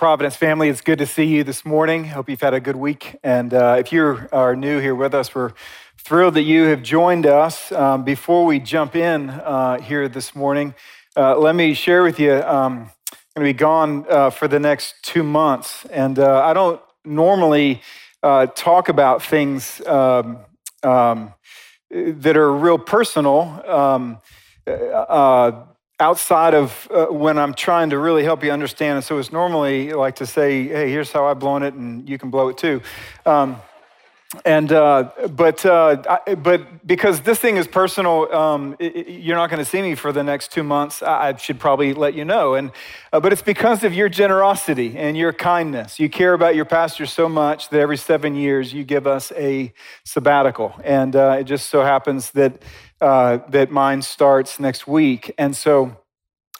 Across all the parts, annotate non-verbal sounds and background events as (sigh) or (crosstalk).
Providence family, it's good to see you this morning. Hope you've had a good week. And uh, if you are new here with us, we're thrilled that you have joined us. Um, before we jump in uh, here this morning, uh, let me share with you. Um, I'm going to be gone uh, for the next two months, and uh, I don't normally uh, talk about things um, um that are real personal. Outside of uh, when I'm trying to really help you understand. And so it's normally like to say, hey, here's how I've blown it, and you can blow it too. Um, and uh, but uh, I, but because this thing is personal, um, it, you're not going to see me for the next two months. I, I should probably let you know. And uh, but it's because of your generosity and your kindness. You care about your pastor so much that every seven years you give us a sabbatical. And uh, it just so happens that uh, that mine starts next week. And so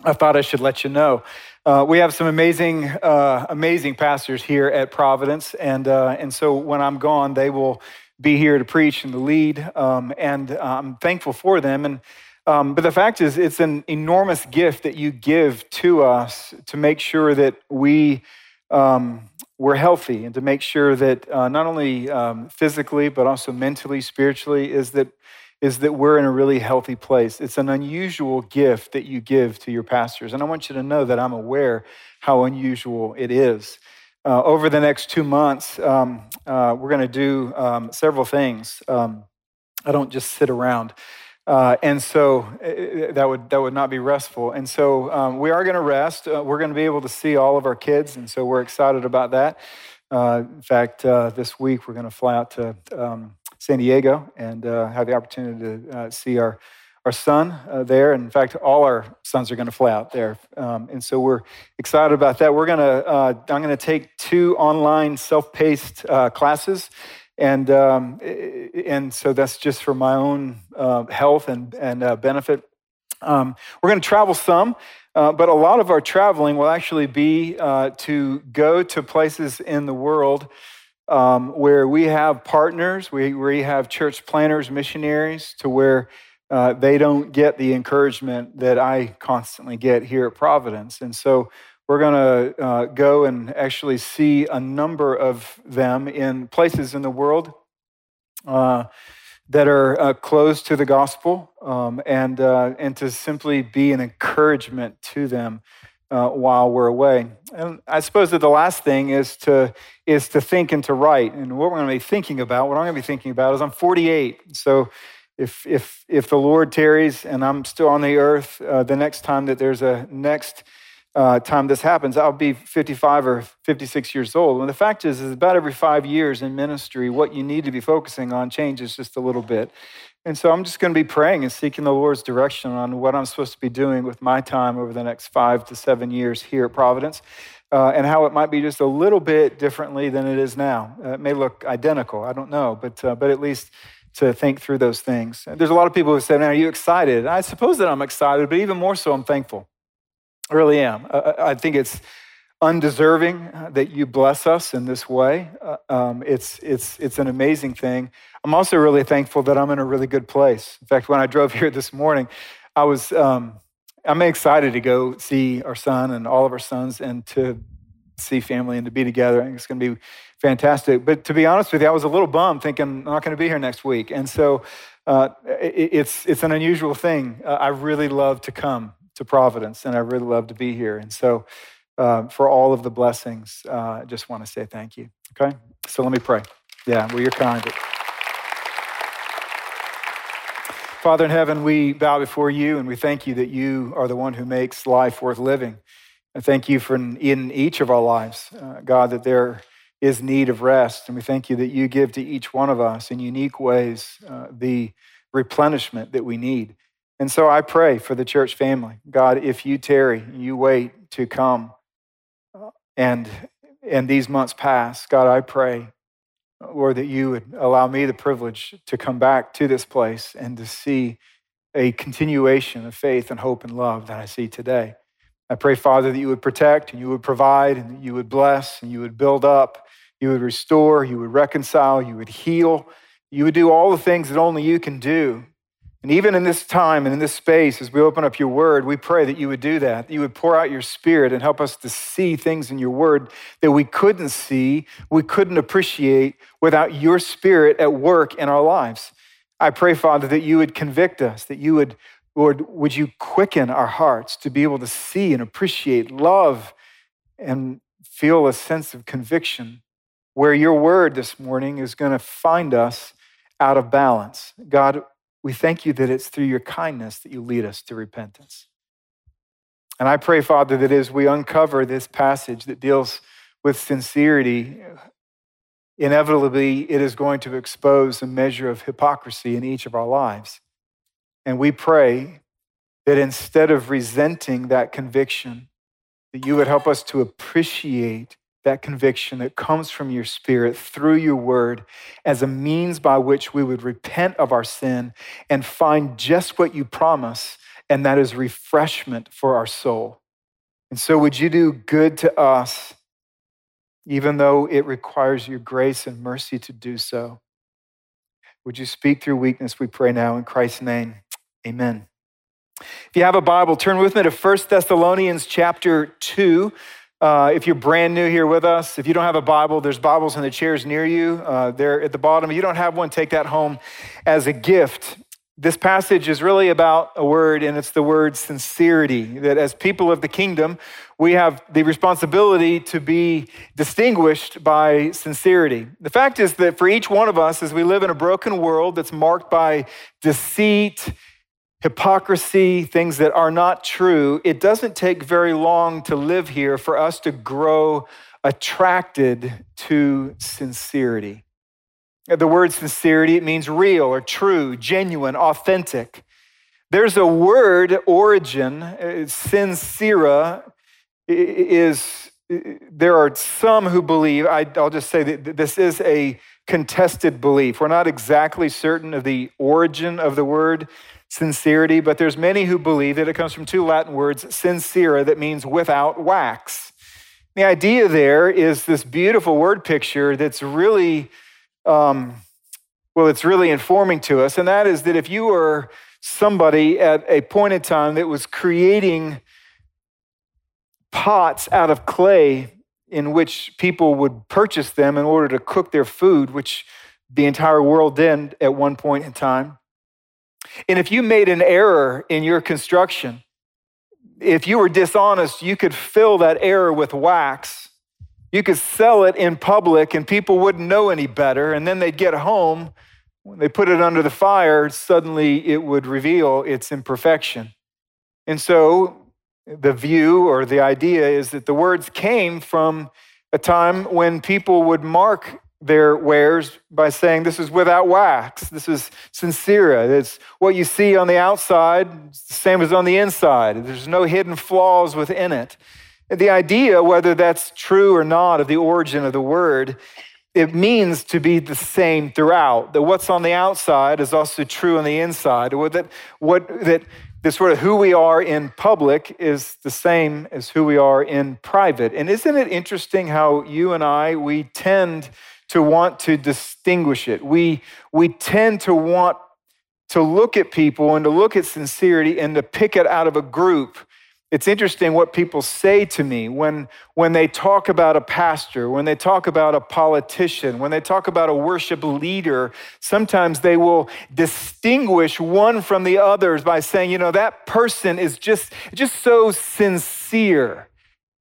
I thought I should let you know. Uh, we have some amazing, uh, amazing pastors here at Providence, and uh, and so when I'm gone, they will be here to preach and to lead, um, and I'm thankful for them. And um, but the fact is, it's an enormous gift that you give to us to make sure that we um, we're healthy, and to make sure that uh, not only um, physically but also mentally, spiritually, is that is that we're in a really healthy place. It's an unusual gift that you give to your pastors. And I want you to know that I'm aware how unusual it is. Uh, over the next two months, um, uh, we're going to do um, several things. Um, I don't just sit around. Uh, and so uh, that would that would not be restful. And so um, we are going to rest. Uh, we're going to be able to see all of our kids, and so we're excited about that. Uh, in fact, this week we're going to fly out to um, San Diego and uh, have the opportunity to uh, see our, our son uh, there. In fact, all our sons are going to fly out there. Um, and so we're excited about that. We're to, uh, I'm going to take two online self paced uh, classes. And, um, and so that's just for my own uh, health and, and benefit. Um, we're going to travel some. Uh, but a lot of our traveling will actually be uh, to go to places in the world um, where we have partners, we, we have church planters, missionaries, to where uh, they don't get the encouragement that I constantly get here at Providence. And so we're going to uh, go and actually see a number of them in places in the world uh, that are uh, closed to the gospel um, and, uh, and to simply be an encouragement to them uh, while we're away. And I suppose that the last thing is to is to think and to write. And what we're going to be thinking about, what I'm going to be thinking about, is I'm 48. So if if if the Lord tarries and I'm still on the earth, uh, the next time that there's a next uh, time this happens, I'll be 55 or 56 years old. And the fact is, is about every five years in ministry, what you need to be focusing on changes just a little bit. And so I'm just going to be praying and seeking the Lord's direction on what I'm supposed to be doing with my time over the next five to seven years here at Providence. Uh, and how it might be just a little bit differently than it is now. Uh, it may look identical, I don't know, but, uh, but at least to think through those things. There's a lot of people who say, Man, are you excited? I suppose that I'm excited, but even more so, I'm thankful. I really am. I think it's undeserving that you bless us in this way. Uh, um, it's, it's, it's an amazing thing. I'm also really thankful that I'm in a really good place. In fact, when I drove (laughs) here this morning, I was, um, I'm excited to go see our son and all of our sons and to see family and to be together. I think it's going to be fantastic. But to be honest with you, I was a little bummed thinking I'm not going to be here next week. And so uh, it, it's, it's an unusual thing. Uh, I really love to come to Providence and I really love to be here. And so uh, for all of the blessings. Uh, I just want to say thank you. Okay? So let me pray. Yeah, well, you're kind. Father in heaven, we bow before you and we thank you that you are the one who makes life worth living. And thank you for in each of our lives, uh, God, that there is need of rest. And we thank you that you give to each one of us in unique ways uh, the replenishment that we need. And so I pray for the church family. God, if you tarry, you wait to come and and these months pass, God, I pray, Lord, that you would allow me the privilege to come back to this place and to see a continuation of faith and hope and love that I see today. I pray, Father, that you would protect and you would provide and that you would bless and you would build up, you would restore, you would reconcile, you would heal, you would do all the things that only you can do And even in this time and in this space, as we open up your word, we pray that you would do that, that you would pour out your spirit and help us to see things in your word that we couldn't see, we couldn't appreciate without your spirit at work in our lives. I pray, Father, that you would convict us, that you would, Lord, would you quicken our hearts to be able to see and appreciate love and feel a sense of conviction where your word this morning is going to find us out of balance. God, we thank you that it's through your kindness that you lead us to repentance. And I pray, Father, that as we uncover this passage that deals with sincerity, inevitably it is going to expose a measure of hypocrisy in each of our lives. And we pray that instead of resenting that conviction, that you would help us to appreciate that conviction that comes from your spirit through your word as a means by which we would repent of our sin and find just what you promise, and that is refreshment for our soul. And so, would you do good to us, even though it requires your grace and mercy to do so? Would you speak through weakness, we pray now in Christ's name? Amen. If you have a Bible, turn with me to 1 Thessalonians chapter 2. Uh, if you're brand new here with us, if you don't have a Bible, there's Bibles in the chairs near you. Uh, they're at the bottom. If you don't have one, take that home as a gift. This passage is really about a word, and it's the word sincerity. That as people of the kingdom, we have the responsibility to be distinguished by sincerity. The fact is that for each one of us, as we live in a broken world that's marked by deceit, hypocrisy, things that are not true, it doesn't take very long to live here for us to grow attracted to sincerity. The word sincerity, it means real or true, genuine, authentic. There's a word origin, uh, sincera, is there are some who believe, I, will just say that this is a contested belief. We're not exactly certain of the origin of the word sincerity, but there's many who believe that it comes from two Latin words, sincera, that means without wax. The idea there is this beautiful word picture that's really, um, well, it's really informing to us, and that is that if you were somebody at a point in time that was creating pots out of clay in which people would purchase them in order to cook their food, which the entire world did at one point in time. And if you made an error in your construction, if you were dishonest, you could fill that error with wax. You could sell it in public and people wouldn't know any better. And then they'd get home. When they put it under the fire, suddenly it would reveal its imperfection. And so the view or the idea is that the words came from a time when people would mark their wares by saying this is without wax. This is sincera. It's what you see on the outside, same as on the inside. There's no hidden flaws within it. The idea, whether that's true or not, of the origin of the word, it means to be the same throughout. That what's on the outside is also true on the inside. Or that what that this sort of who we are in public is the same as who we are in private. And isn't it interesting how you and I we tend to want to distinguish it. We, we tend to want to look at people and to look at sincerity and to pick it out of a group. It's interesting what people say to me when, when they talk about a pastor, when they talk about a politician, when they talk about a worship leader. Sometimes they will distinguish one from the others by saying, you know, that person is just, just so sincere.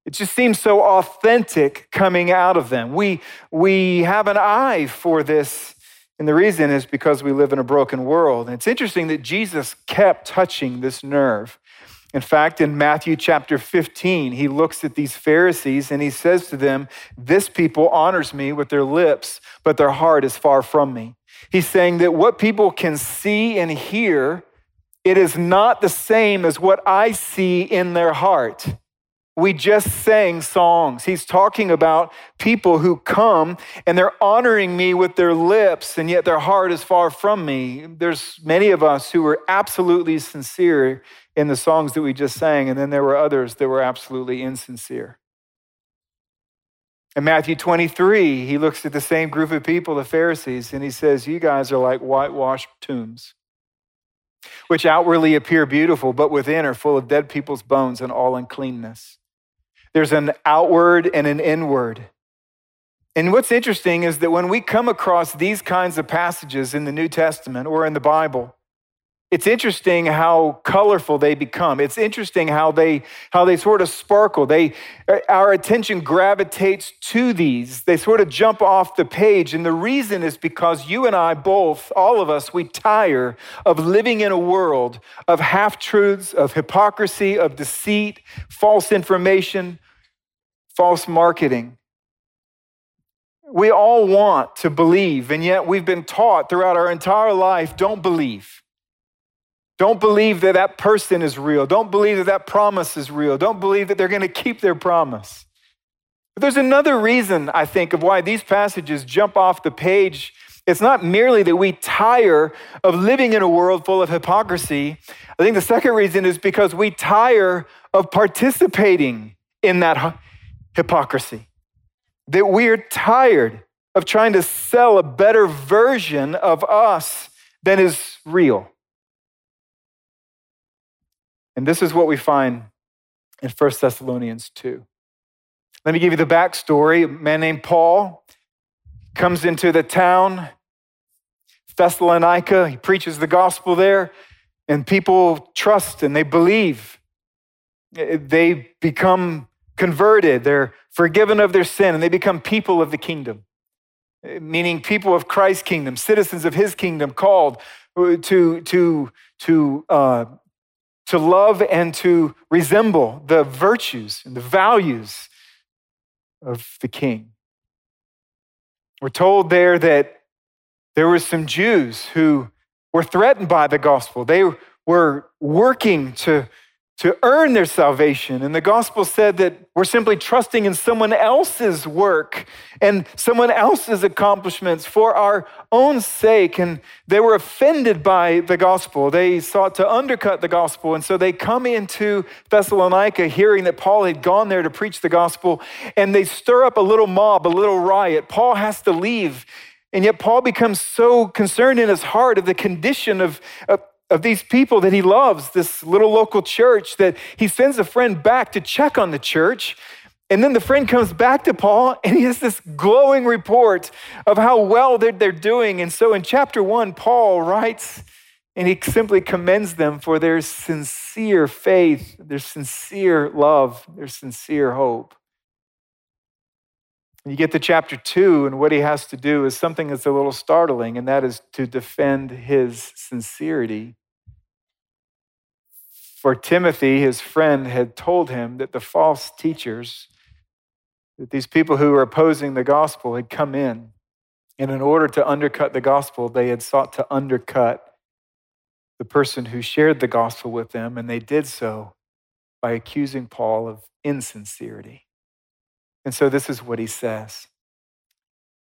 It just seems so authentic coming out of them. We, we have an eye for this, and the reason is because we live in a broken world. And it's interesting that Jesus kept touching this nerve. In fact, in Matthew chapter 15, he looks at these Pharisees and he says to them, This people honors me with their lips, but their heart is far from me. He's saying that what people can see and hear, it is not the same as what I see in their heart. We just sang songs. He's talking about people who come and they're honoring me with their lips, and yet their heart is far from me. There's many of us who were absolutely sincere in the songs that we just sang, and then there were others that were absolutely insincere. In Matthew 23, he looks at the same group of people, the Pharisees, and he says, You guys are like whitewashed tombs. which outwardly appear beautiful, but within are full of dead people's bones and all uncleanness. There's an outward and an inward. And what's interesting is that when we come across these kinds of passages in the New Testament or in the Bible, it's interesting how colorful they become. It's interesting how they how they sort of sparkle. They uh, our attention gravitates to these. They sort of jump off the page and the reason is because you and I both, all of us, we tire of living in a world of half-truths, of hypocrisy, of deceit, false information, false marketing. We all want to believe and yet we've been taught throughout our entire life don't believe. Don't believe that that person is real. Don't believe that that promise is real. Don't believe that they're going to keep their promise. But there's another reason, I think, of why these passages jump off the page. It's not merely that we tire of living in a world full of hypocrisy. I think the second reason is because we tire of participating in that hypocrisy. That we're tired of trying to sell a better version of us than is real. And this is what we find in 1 Thessalonians 2. Let me give you the backstory. A man named Paul comes into the town, Thessalonica. He preaches the gospel there, and people trust and they believe. Eh, eh, they become converted, they're forgiven of their sin, and they become people of the kingdom, eh, meaning people of Christ's kingdom, citizens of his kingdom, called uh, to, to, to uh, to love and to resemble the virtues and the values of the king. We're told there that there were some Jews who were threatened by the gospel. They were working to to earn their salvation. And the gospel said that we're simply trusting in someone else's work and someone else's accomplishments for our own sake. And they were offended by the gospel. They sought to undercut the gospel. And so they come into Thessalonica hearing that Paul had gone there to preach the gospel, and they stir up a little mob, a little riot. Paul has to leave. And yet, Paul becomes so concerned in his heart of the condition of, of, of these people that he loves, this little local church, that he sends a friend back to check on the church. And then the friend comes back to Paul and he has this glowing report of how well they're, they're doing. And so in chapter one, Paul writes and he simply commends them for their sincere faith, their sincere love, their sincere hope. You get to chapter two, and what he has to do is something that's a little startling, and that is to defend his sincerity for Timothy, his friend, had told him that the false teachers, that these people who were opposing the gospel had come in. And in order to undercut the gospel, they had sought to undercut the person who shared the gospel with them, and they did so by accusing Paul of insincerity. And so this is what he says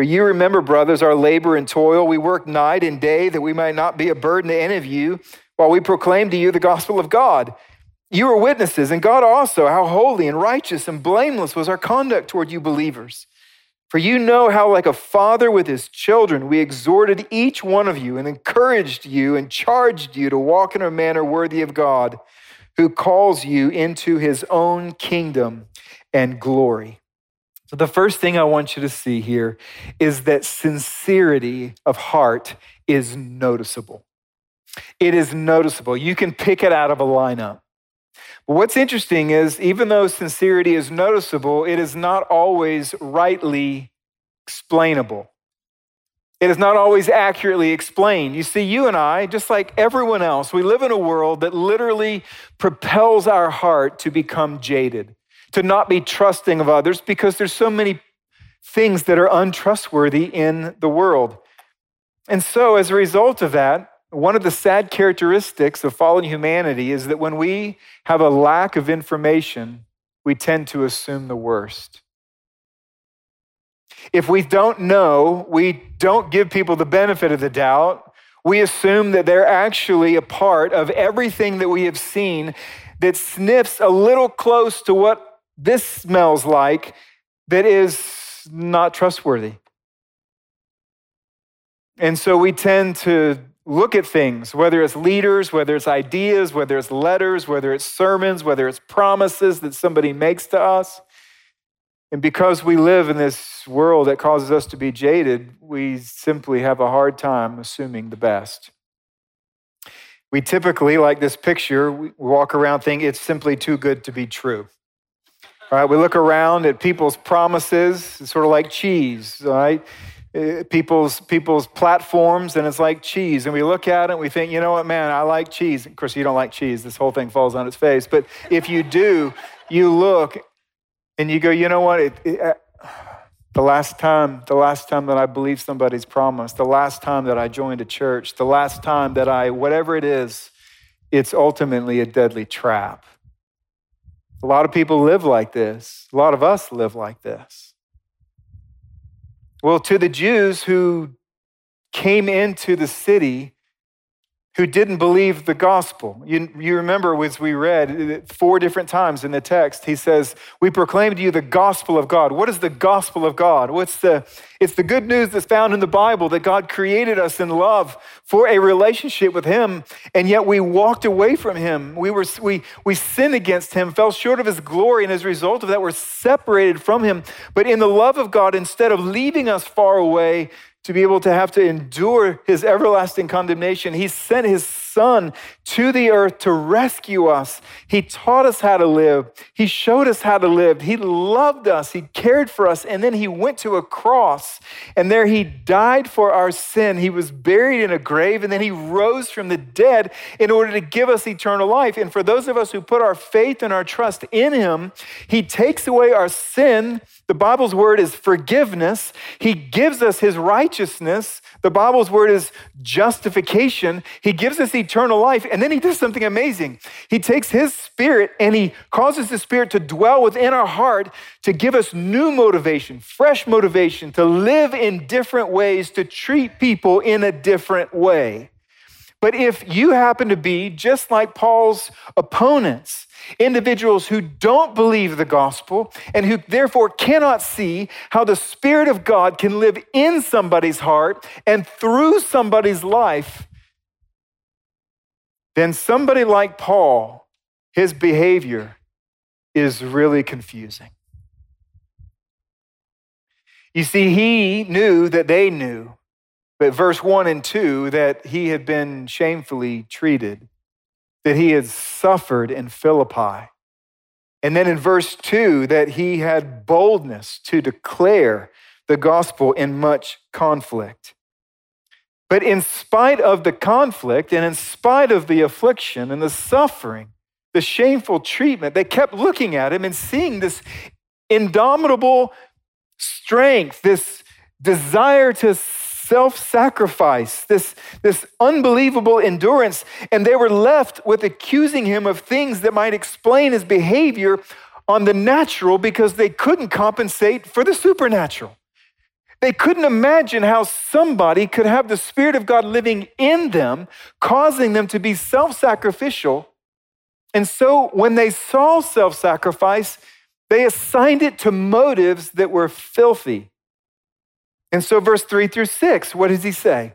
For you remember, brothers, our labor and toil. We work night and day that we might not be a burden to any of you while we proclaim to you the gospel of God. You are witnesses, and God also, how holy and righteous and blameless was our conduct toward you believers. For you know how, like a father with his children, we exhorted each one of you and encouraged you and charged you to walk in a manner worthy of God, who calls you into his own kingdom and glory. So, the first thing I want you to see here is that sincerity of heart is noticeable. It is noticeable. You can pick it out of a lineup. But what's interesting is even though sincerity is noticeable, it is not always rightly explainable. It is not always accurately explained. You see, you and I, just like everyone else, we live in a world that literally propels our heart to become jaded, to not be trusting of others because there's so many things that are untrustworthy in the world. And so, as a result of that, one of the sad characteristics of fallen humanity is that when we have a lack of information, we tend to assume the worst. If we don't know, we don't give people the benefit of the doubt. We assume that they're actually a part of everything that we have seen that sniffs a little close to what this smells like that is not trustworthy. And so we tend to look at things, whether it's leaders, whether it's ideas, whether it's letters, whether it's sermons, whether it's promises that somebody makes to us. And because we live in this world that causes us to be jaded, we simply have a hard time assuming the best. We typically, like this picture, we walk around thinking it's simply too good to be true. Right? We look around at people's promises, it's sort of like cheese, right? Uh, people's people's platforms and it's like cheese. And we look at it and we think you know what man? I like cheese. Of course you don't like cheese. This whole thing falls on its face. But if you do you look and you go you know what? It, it, uh, the last time the last time that i believed somebody's promise the last time that i joined a church the last time that i whatever it is it's ultimately a deadly trap a lot of people live like this. A lot of us live like this. Well, to the Jews who came into the city who didn't believe the gospel. You, you remember as we read four different times in the text, he says, We proclaim to you the gospel of God. What is the gospel of God? What's the it's the good news that's found in the Bible that God created us in love for a relationship with Him, and yet we walked away from Him. We were we we sinned against Him, fell short of His glory, and as a result of that, we're separated from Him. But in the love of God, instead of leaving us far away, to be able to have to endure his everlasting condemnation. He sent his son to the earth to rescue us. He taught us how to live. He showed us how to live. He loved us. He cared for us. And then he went to a cross and there he died for our sin. He was buried in a grave and then he rose from the dead in order to give us eternal life. And for those of us who put our faith and our trust in him, he takes away our sin. The Bible's word is forgiveness. He gives us his righteousness. The Bible's word is justification. He gives us eternal life. And then he does something amazing. He takes his spirit and he causes the spirit to dwell within our heart to give us new motivation, fresh motivation to live in different ways, to treat people in a different way. But if you happen to be just like Paul's opponents, individuals who don't believe the gospel and who therefore cannot see how the Spirit of God can live in somebody's heart and through somebody's life, then somebody like Paul, his behavior is really confusing. You see, he knew that they knew, but verse 1 and 2 that he had been shamefully treated, that he had suffered in Philippi. And then in verse 2 that he had boldness to declare the gospel in much conflict. But in spite of the conflict and in spite of the affliction and the suffering, the shameful treatment, they kept looking at him and seeing this indomitable strength, this desire to self sacrifice, this, this unbelievable endurance. And they were left with accusing him of things that might explain his behavior on the natural because they couldn't compensate for the supernatural. They couldn't imagine how somebody could have the Spirit of God living in them, causing them to be self sacrificial. And so when they saw self sacrifice, they assigned it to motives that were filthy. And so, verse three through six, what does he say?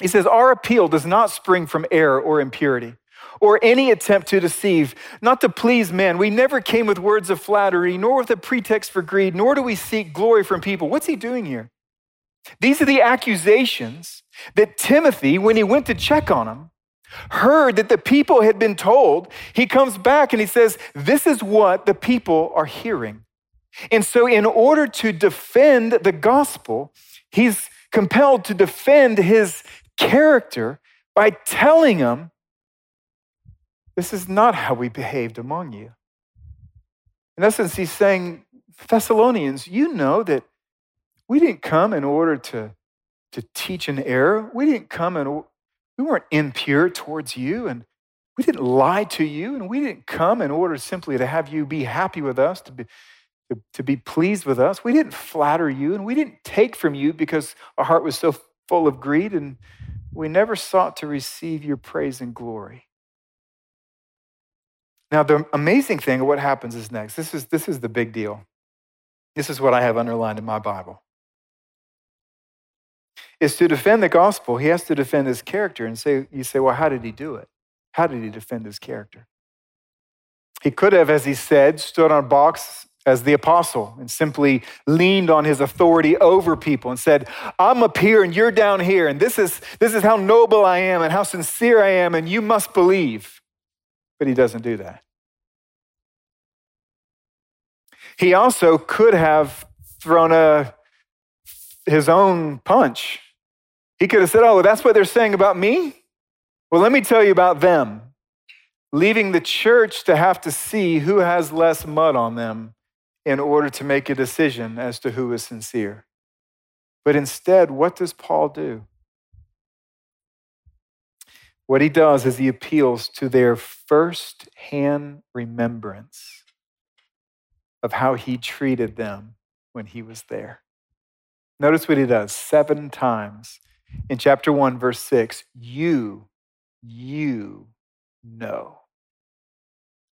He says, Our appeal does not spring from error or impurity or any attempt to deceive, not to please men. We never came with words of flattery, nor with a pretext for greed, nor do we seek glory from people. What's he doing here? These are the accusations that Timothy, when he went to check on him, heard that the people had been told, he comes back and he says, This is what the people are hearing. And so, in order to defend the gospel, he's compelled to defend his character by telling them, This is not how we behaved among you. In essence, he's saying, Thessalonians, you know that we didn't come in order to, to teach an error. We didn't come in we weren't impure towards you, and we didn't lie to you, and we didn't come in order simply to have you be happy with us, to be, to, to be pleased with us. We didn't flatter you, and we didn't take from you because our heart was so full of greed, and we never sought to receive your praise and glory. Now, the amazing thing of what happens is next. This is, this is the big deal. This is what I have underlined in my Bible is to defend the gospel, he has to defend his character and say, you say, well, how did he do it? How did he defend his character? He could have, as he said, stood on a box as the apostle and simply leaned on his authority over people and said, I'm up here and you're down here, and this is, this is how noble I am and how sincere I am, and you must believe. But he doesn't do that. He also could have thrown a, his own punch he could have said, Oh, that's what they're saying about me? Well, let me tell you about them. Leaving the church to have to see who has less mud on them in order to make a decision as to who is sincere. But instead, what does Paul do? What he does is he appeals to their first hand remembrance of how he treated them when he was there. Notice what he does seven times in chapter 1, verse 6, you, you know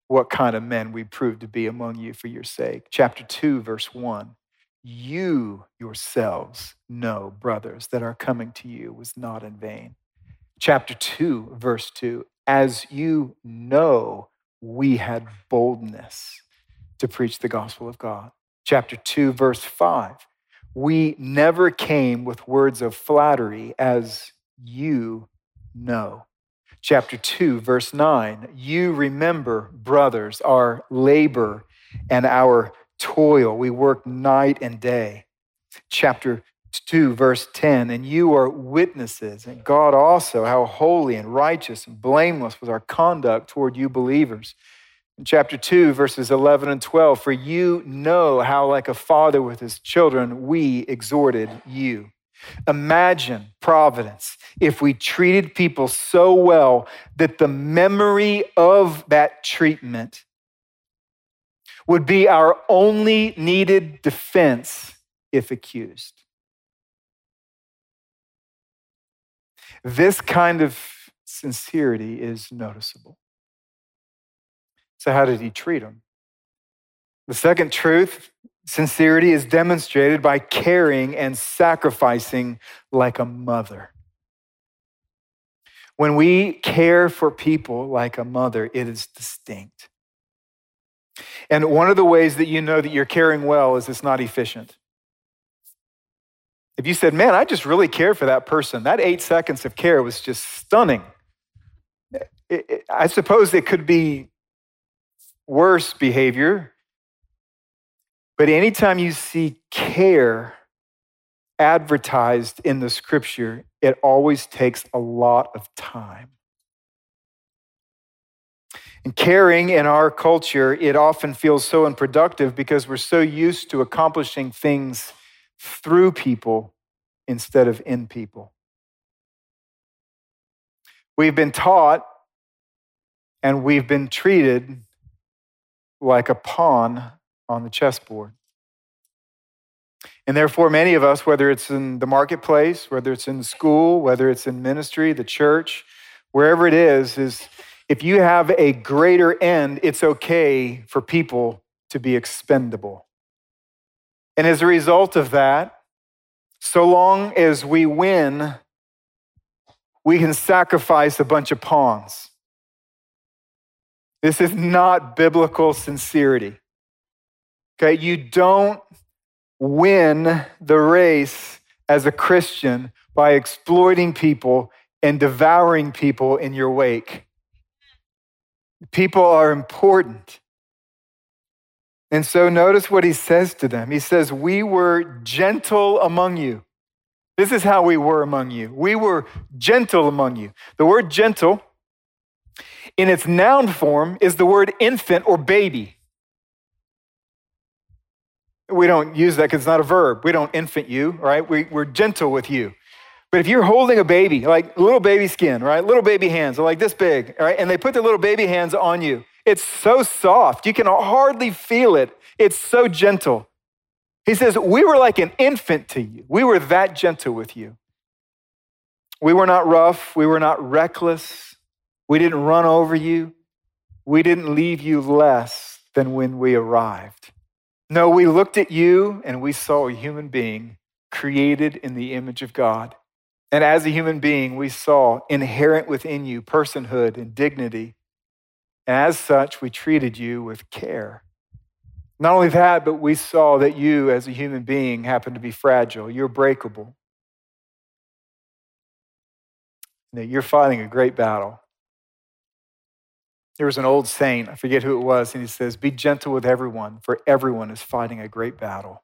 what kind of men we proved to be among you for your sake. Chapter 2, verse 1, you yourselves know, brothers, that our coming to you was not in vain. Chapter 2, verse 2, as you know, we had boldness to preach the gospel of God. Chapter 2, verse 5, we never came with words of flattery, as you know. Chapter 2, verse 9 You remember, brothers, our labor and our toil. We work night and day. Chapter 2, verse 10 And you are witnesses, and God also, how holy and righteous and blameless was our conduct toward you believers. In chapter 2, verses 11 and 12, for you know how, like a father with his children, we exhorted you. Imagine Providence if we treated people so well that the memory of that treatment would be our only needed defense if accused. This kind of sincerity is noticeable. So, how did he treat them? The second truth sincerity is demonstrated by caring and sacrificing like a mother. When we care for people like a mother, it is distinct. And one of the ways that you know that you're caring well is it's not efficient. If you said, Man, I just really care for that person, that eight seconds of care was just stunning. I suppose it could be worse behavior. But anytime you see care advertised in the scripture, it always takes a lot of time. And caring in our culture, it often feels so unproductive because we're so used to accomplishing things through people instead of in people. We've been taught and we've been treated like a pawn on the chessboard. And therefore, many of us, whether it's in the marketplace, whether it's in school, whether it's in ministry, the church, wherever it is, is if you have a greater end, it's okay for people to be expendable. And as a result of that, so long as we win, we can sacrifice a bunch of pawns. This is not biblical sincerity. Okay, you don't win the race as a Christian by exploiting people and devouring people in your wake. People are important. And so notice what he says to them. He says, We were gentle among you. This is how we were among you. We were gentle among you. The word gentle, in its noun form, is the word infant or baby. We don't use that because it's not a verb. We don't infant you, right? We, we're gentle with you. But if you're holding a baby, like little baby skin, right? Little baby hands are like this big, right? And they put their little baby hands on you. It's so soft. You can hardly feel it. It's so gentle. He says, We were like an infant to you. We were that gentle with you. We were not rough. We were not reckless. We didn't run over you. We didn't leave you less than when we arrived. No, we looked at you and we saw a human being created in the image of God. And as a human being, we saw inherent within you personhood and dignity. As such, we treated you with care. Not only that, but we saw that you, as a human being, happen to be fragile. You're breakable. That you're fighting a great battle. There was an old saint, I forget who it was, and he says, Be gentle with everyone, for everyone is fighting a great battle.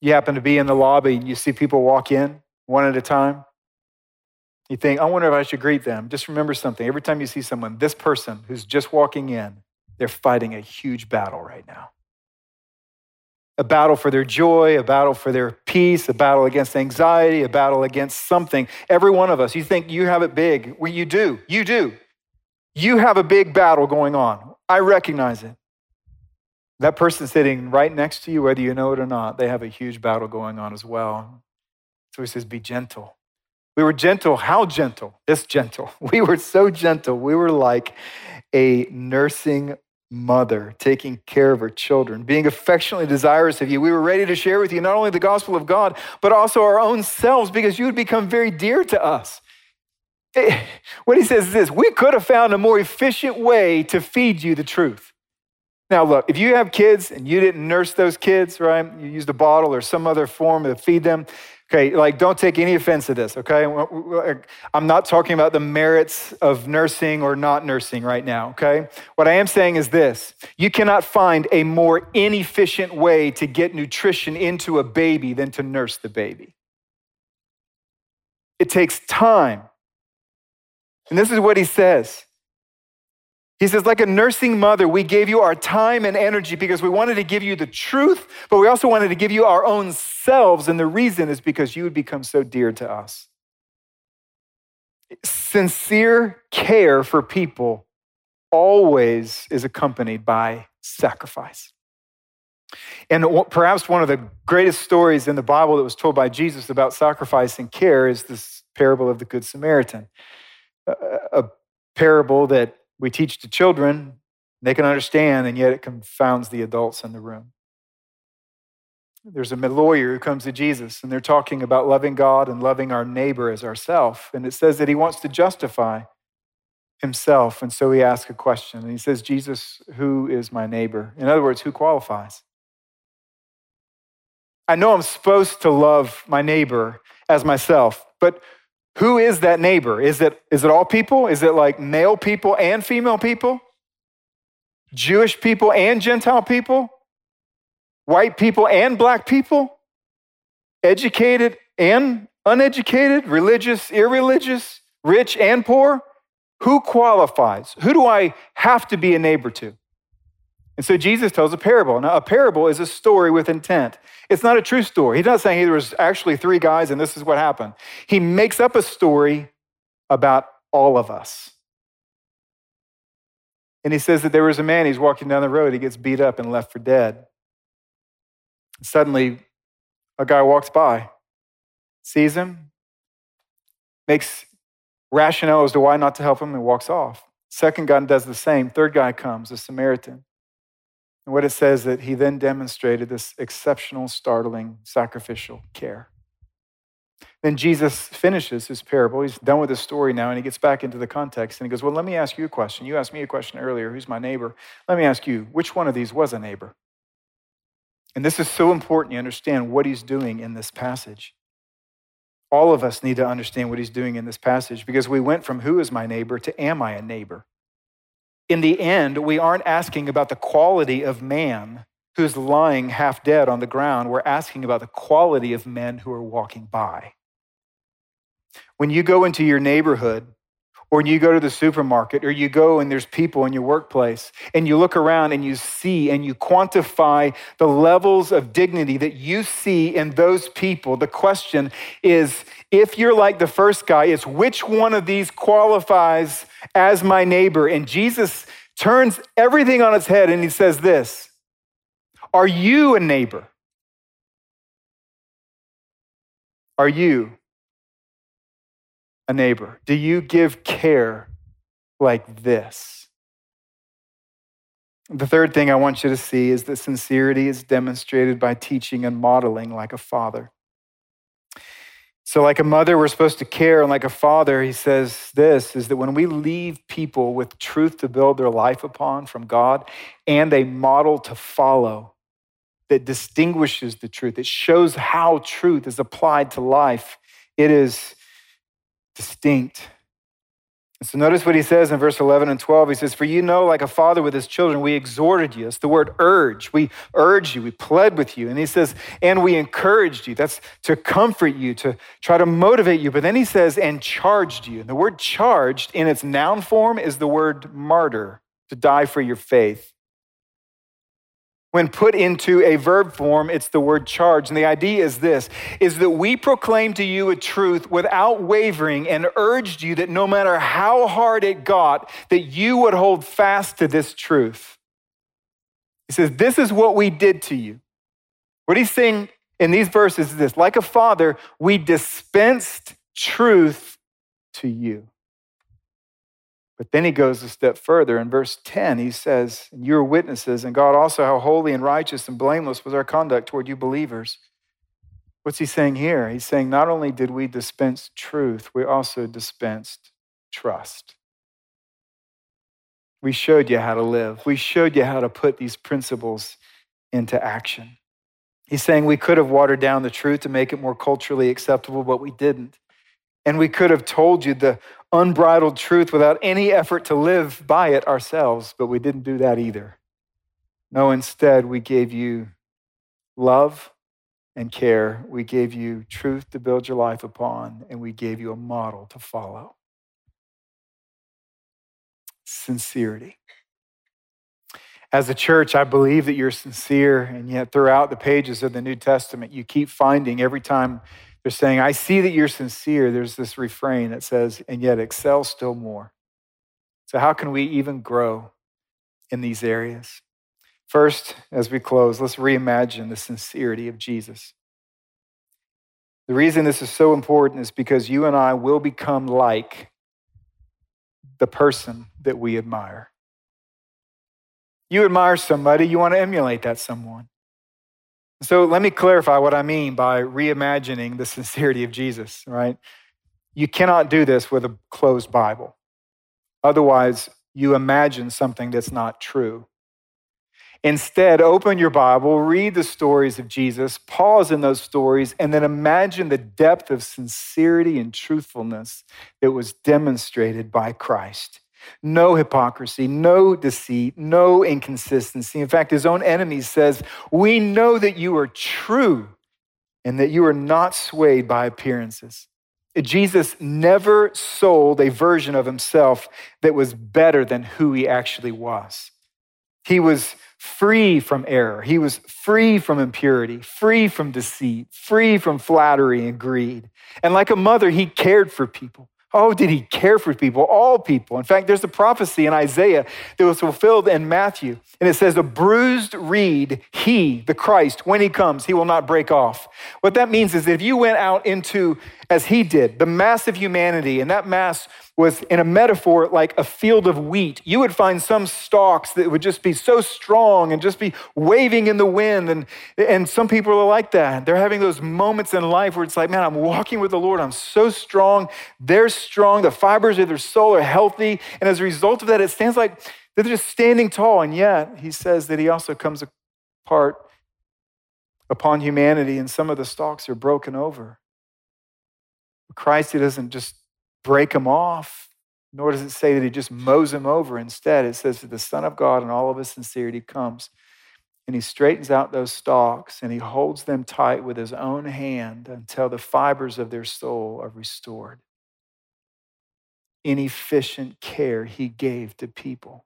You happen to be in the lobby and you see people walk in one at a time. You think, I wonder if I should greet them. Just remember something. Every time you see someone, this person who's just walking in, they're fighting a huge battle right now. A battle for their joy, a battle for their peace, a battle against anxiety, a battle against something. Every one of us, you think you have it big. Well, you do. You do. You have a big battle going on. I recognize it. That person sitting right next to you, whether you know it or not, they have a huge battle going on as well. So he says, Be gentle. We were gentle. How gentle? This gentle. (laughs) We were so gentle. We were like a nursing mother taking care of her children, being affectionately desirous of you. We were ready to share with you not only the gospel of God, but also our own selves because you would become very dear to us. Eh, what he says is this we could have found a more efficient way to feed you the truth. Now, look, if you have kids and you didn't nurse those kids, right? You used a bottle or some other form to feed them. Okay, like don't take any offense to this, okay? I'm not talking about the merits of nursing or not nursing right now, okay? What I am saying is this you cannot find a more inefficient way to get nutrition into a baby than to nurse the baby. It takes time. And this is what he says he says, like a nursing mother, we gave you our time and energy because we wanted to give you the truth, but we also wanted to give you our own selves. And the reason is because you would become so dear to us. Sincere care for people always is accompanied by sacrifice. And perhaps one of the greatest stories in the Bible that was told by Jesus about sacrifice and care is this parable of the Good Samaritan. A parable that we teach to children, they can understand, and yet it confounds the adults in the room. There's a lawyer who comes to Jesus, and they're talking about loving God and loving our neighbor as ourself. And it says that he wants to justify himself. And so he asks a question. And he says, Jesus, who is my neighbor? In other words, who qualifies? I know I'm supposed to love my neighbor as myself, but who is that neighbor? Is it, is it all people? Is it like male people and female people? Jewish people and Gentile people? White people and black people? Educated and uneducated? Religious, irreligious? Rich and poor? Who qualifies? Who do I have to be a neighbor to? And so Jesus tells a parable. Now, a parable is a story with intent. It's not a true story. He's not saying there was actually three guys and this is what happened. He makes up a story about all of us. And he says that there was a man, he's walking down the road, he gets beat up and left for dead. Suddenly, a guy walks by, sees him, makes rationale as to why not to help him, and walks off. Second guy does the same. Third guy comes, a Samaritan. And what it says that he then demonstrated this exceptional, startling, sacrificial care. Then Jesus finishes his parable. He's done with his story now, and he gets back into the context and he goes, Well, let me ask you a question. You asked me a question earlier who's my neighbor? Let me ask you, which one of these was a neighbor? And this is so important you understand what he's doing in this passage. All of us need to understand what he's doing in this passage because we went from who is my neighbor to am I a neighbor? In the end, we aren't asking about the quality of man who's lying half dead on the ground. We're asking about the quality of men who are walking by. When you go into your neighborhood, or you go to the supermarket, or you go and there's people in your workplace, and you look around and you see and you quantify the levels of dignity that you see in those people, the question is if you're like the first guy, it's which one of these qualifies as my neighbor? And Jesus turns everything on its head and he says this Are you a neighbor? Are you a neighbor? Do you give care like this? The third thing I want you to see is that sincerity is demonstrated by teaching and modeling like a father. So, like a mother, we're supposed to care, and like a father, he says this is that when we leave people with truth to build their life upon from God and a model to follow that distinguishes the truth, it shows how truth is applied to life, it is distinct. So notice what he says in verse 11 and 12. He says, For you know, like a father with his children, we exhorted you. It's the word urge. We urged you. We pled with you. And he says, And we encouraged you. That's to comfort you, to try to motivate you. But then he says, And charged you. And the word charged in its noun form is the word martyr, to die for your faith. When put into a verb form, it's the word charge. And the idea is this is that we proclaim to you a truth without wavering and urged you that no matter how hard it got, that you would hold fast to this truth. He says, This is what we did to you. What he's saying in these verses is this like a father, we dispensed truth to you. But then he goes a step further. In verse 10, he says, You are witnesses, and God also, how holy and righteous and blameless was our conduct toward you believers. What's he saying here? He's saying, Not only did we dispense truth, we also dispensed trust. We showed you how to live, we showed you how to put these principles into action. He's saying we could have watered down the truth to make it more culturally acceptable, but we didn't. And we could have told you the unbridled truth without any effort to live by it ourselves, but we didn't do that either. No, instead, we gave you love and care. We gave you truth to build your life upon, and we gave you a model to follow. Sincerity. As a church, I believe that you're sincere, and yet throughout the pages of the New Testament, you keep finding every time they're saying, I see that you're sincere. There's this refrain that says, and yet excel still more. So, how can we even grow in these areas? First, as we close, let's reimagine the sincerity of Jesus. The reason this is so important is because you and I will become like the person that we admire. You admire somebody, you want to emulate that someone. So let me clarify what I mean by reimagining the sincerity of Jesus, right? You cannot do this with a closed Bible. Otherwise, you imagine something that's not true. Instead, open your Bible, read the stories of Jesus, pause in those stories, and then imagine the depth of sincerity and truthfulness that was demonstrated by Christ no hypocrisy, no deceit, no inconsistency. In fact, his own enemy says, We know that you are true and that you are not swayed by appearances. Jesus never sold a version of himself that was better than who he actually was. He was free from error. He was free from impurity, free from deceit, free from flattery and greed. And like a mother, he cared for people. Oh, did he care for people, all people? In fact, there's a prophecy in Isaiah that was fulfilled in Matthew. And it says, A bruised reed, he, the Christ, when he comes, he will not break off. What that means is that if you went out into, as he did, the mass of humanity, and that mass was in a metaphor like a field of wheat. You would find some stalks that would just be so strong and just be waving in the wind. And, and some people are like that. They're having those moments in life where it's like, man, I'm walking with the Lord. I'm so strong. They're strong. The fibers of their soul are healthy. And as a result of that, it stands like they're just standing tall. And yet, he says that he also comes apart upon humanity, and some of the stalks are broken over. Christ, he doesn't just break them off, nor does it say that he just mows them over. Instead, it says that the Son of God, in all of his sincerity, comes and he straightens out those stalks and he holds them tight with his own hand until the fibers of their soul are restored. Inefficient care he gave to people.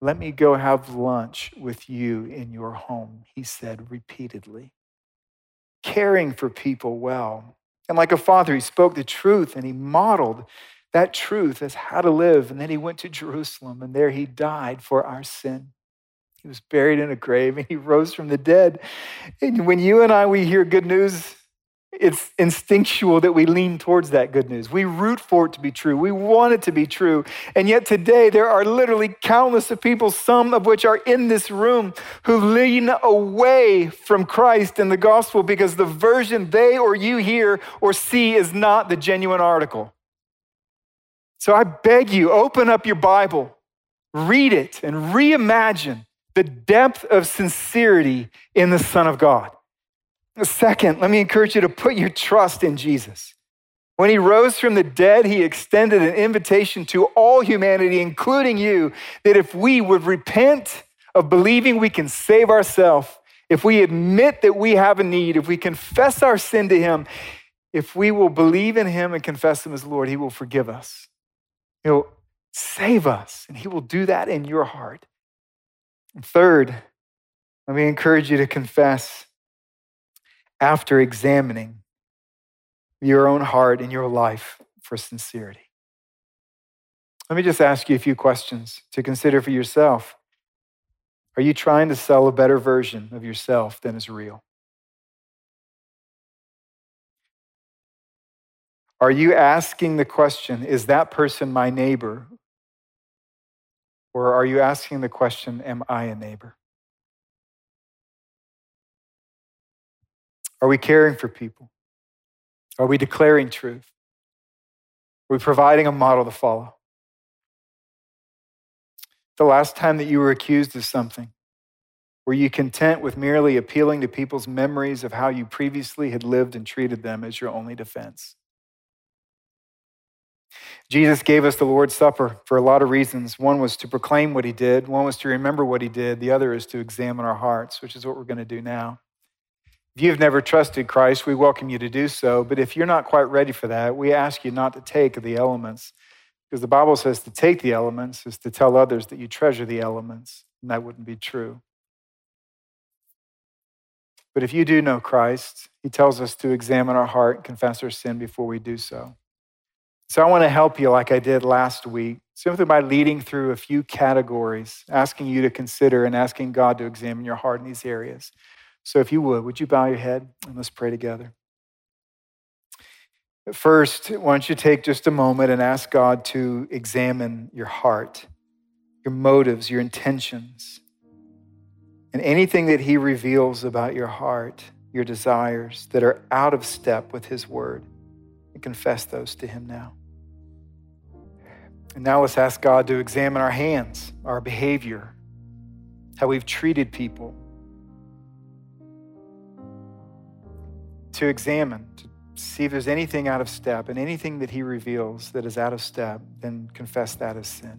Let me go have lunch with you in your home, he said repeatedly. Caring for people well. And like a father, he spoke the truth and he modeled that truth as how to live. And then he went to Jerusalem and there he died for our sin. He was buried in a grave and he rose from the dead. And when you and I, we hear good news, it's instinctual that we lean towards that good news. We root for it to be true. We want it to be true. And yet today, there are literally countless of people, some of which are in this room, who lean away from Christ and the gospel because the version they or you hear or see is not the genuine article. So I beg you, open up your Bible, read it, and reimagine the depth of sincerity in the Son of God. Second, let me encourage you to put your trust in Jesus. When he rose from the dead, he extended an invitation to all humanity, including you, that if we would repent of believing we can save ourselves, if we admit that we have a need, if we confess our sin to him, if we will believe in him and confess him as Lord, he will forgive us. He'll save us, and he will do that in your heart. And third, let me encourage you to confess after examining your own heart and your life for sincerity. Let me just ask you a few questions to consider for yourself. Are you trying to sell a better version of yourself than is real? Are you asking the question, is that person my neighbor? Or are you asking the question, am I a neighbor? Are we caring for people? Are we declaring truth? Are we providing a model to follow? The last time that you were accused of something, were you content with merely appealing to people's memories of how you previously had lived and treated them as your only defense? Jesus gave us the Lord's Supper for a lot of reasons. One was to proclaim what he did, one was to remember what he did, the other is to examine our hearts, which is what we're going to do now. If you've never trusted Christ, we welcome you to do so. But if you're not quite ready for that, we ask you not to take the elements. Because the Bible says to take the elements is to tell others that you treasure the elements, and that wouldn't be true. But if you do know Christ, he tells us to examine our heart and confess our sin before we do so. So I want to help you like I did last week, simply by leading through a few categories, asking you to consider and asking God to examine your heart in these areas. So, if you would, would you bow your head and let's pray together? First, why don't you take just a moment and ask God to examine your heart, your motives, your intentions, and anything that He reveals about your heart, your desires that are out of step with His word, and confess those to Him now. And now let's ask God to examine our hands, our behavior, how we've treated people, to examine, to see if there's anything out of step, and anything that he reveals that is out of step, then confess that as sin.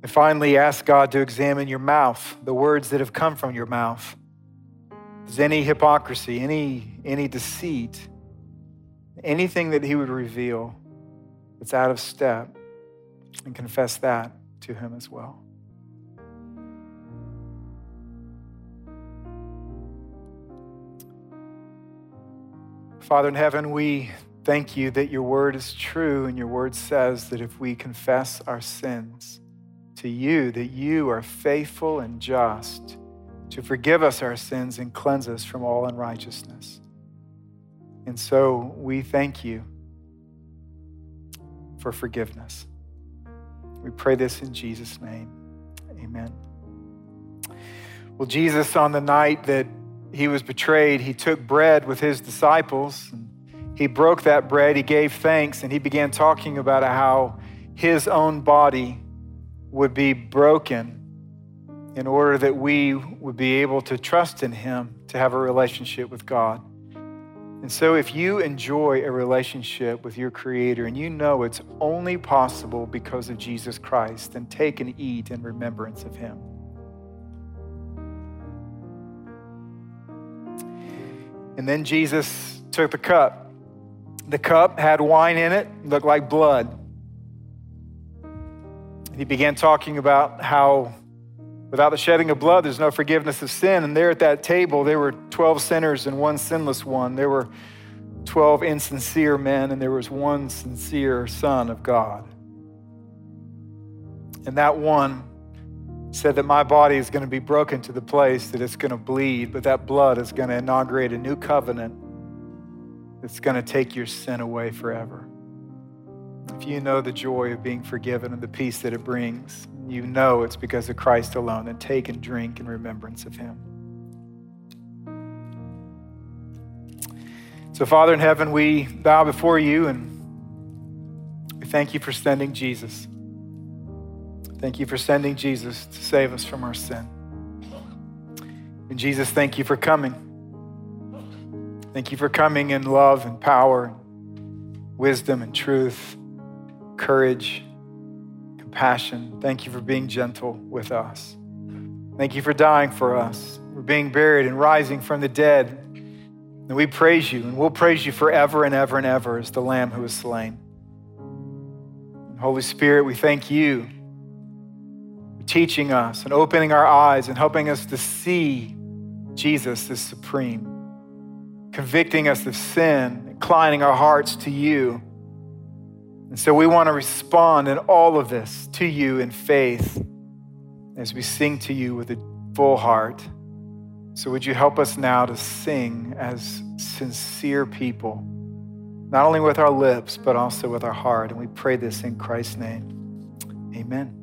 And finally, ask God to examine your mouth, the words that have come from your mouth. Is any hypocrisy, any, any deceit, anything that He would reveal that's out of step, and confess that to Him as well. Father in heaven, we thank you that your word is true and your word says that if we confess our sins to you, that you are faithful and just to forgive us our sins and cleanse us from all unrighteousness. And so we thank you for forgiveness. We pray this in Jesus' name. Amen. Well, Jesus, on the night that he was betrayed, he took bread with his disciples. He broke that bread, he gave thanks, and he began talking about how his own body would be broken in order that we would be able to trust in Him to have a relationship with God. And so, if you enjoy a relationship with your Creator and you know it's only possible because of Jesus Christ, then take and eat in remembrance of Him. And then Jesus took the cup. The cup had wine in it, looked like blood. He began talking about how without the shedding of blood, there's no forgiveness of sin. And there at that table, there were 12 sinners and one sinless one. There were 12 insincere men, and there was one sincere Son of God. And that one said that my body is going to be broken to the place that it's going to bleed, but that blood is going to inaugurate a new covenant that's going to take your sin away forever. If you know the joy of being forgiven and the peace that it brings, you know it's because of Christ alone, and take and drink in remembrance of him. So, Father in heaven, we bow before you and we thank you for sending Jesus. Thank you for sending Jesus to save us from our sin. And Jesus, thank you for coming. Thank you for coming in love and power, wisdom and truth, courage, compassion. Thank you for being gentle with us. Thank you for dying for us, for being buried and rising from the dead. And we praise you, and we'll praise you forever and ever and ever as the Lamb who was slain. Holy Spirit, we thank you teaching us and opening our eyes and helping us to see Jesus as supreme, convicting us of sin, inclining our hearts to you. And so we want to respond in all of this to you in faith as we sing to you with a full heart. So would you help us now to sing as sincere people, not only with our lips, but also with our heart? And we pray this in Christ's name. Amen.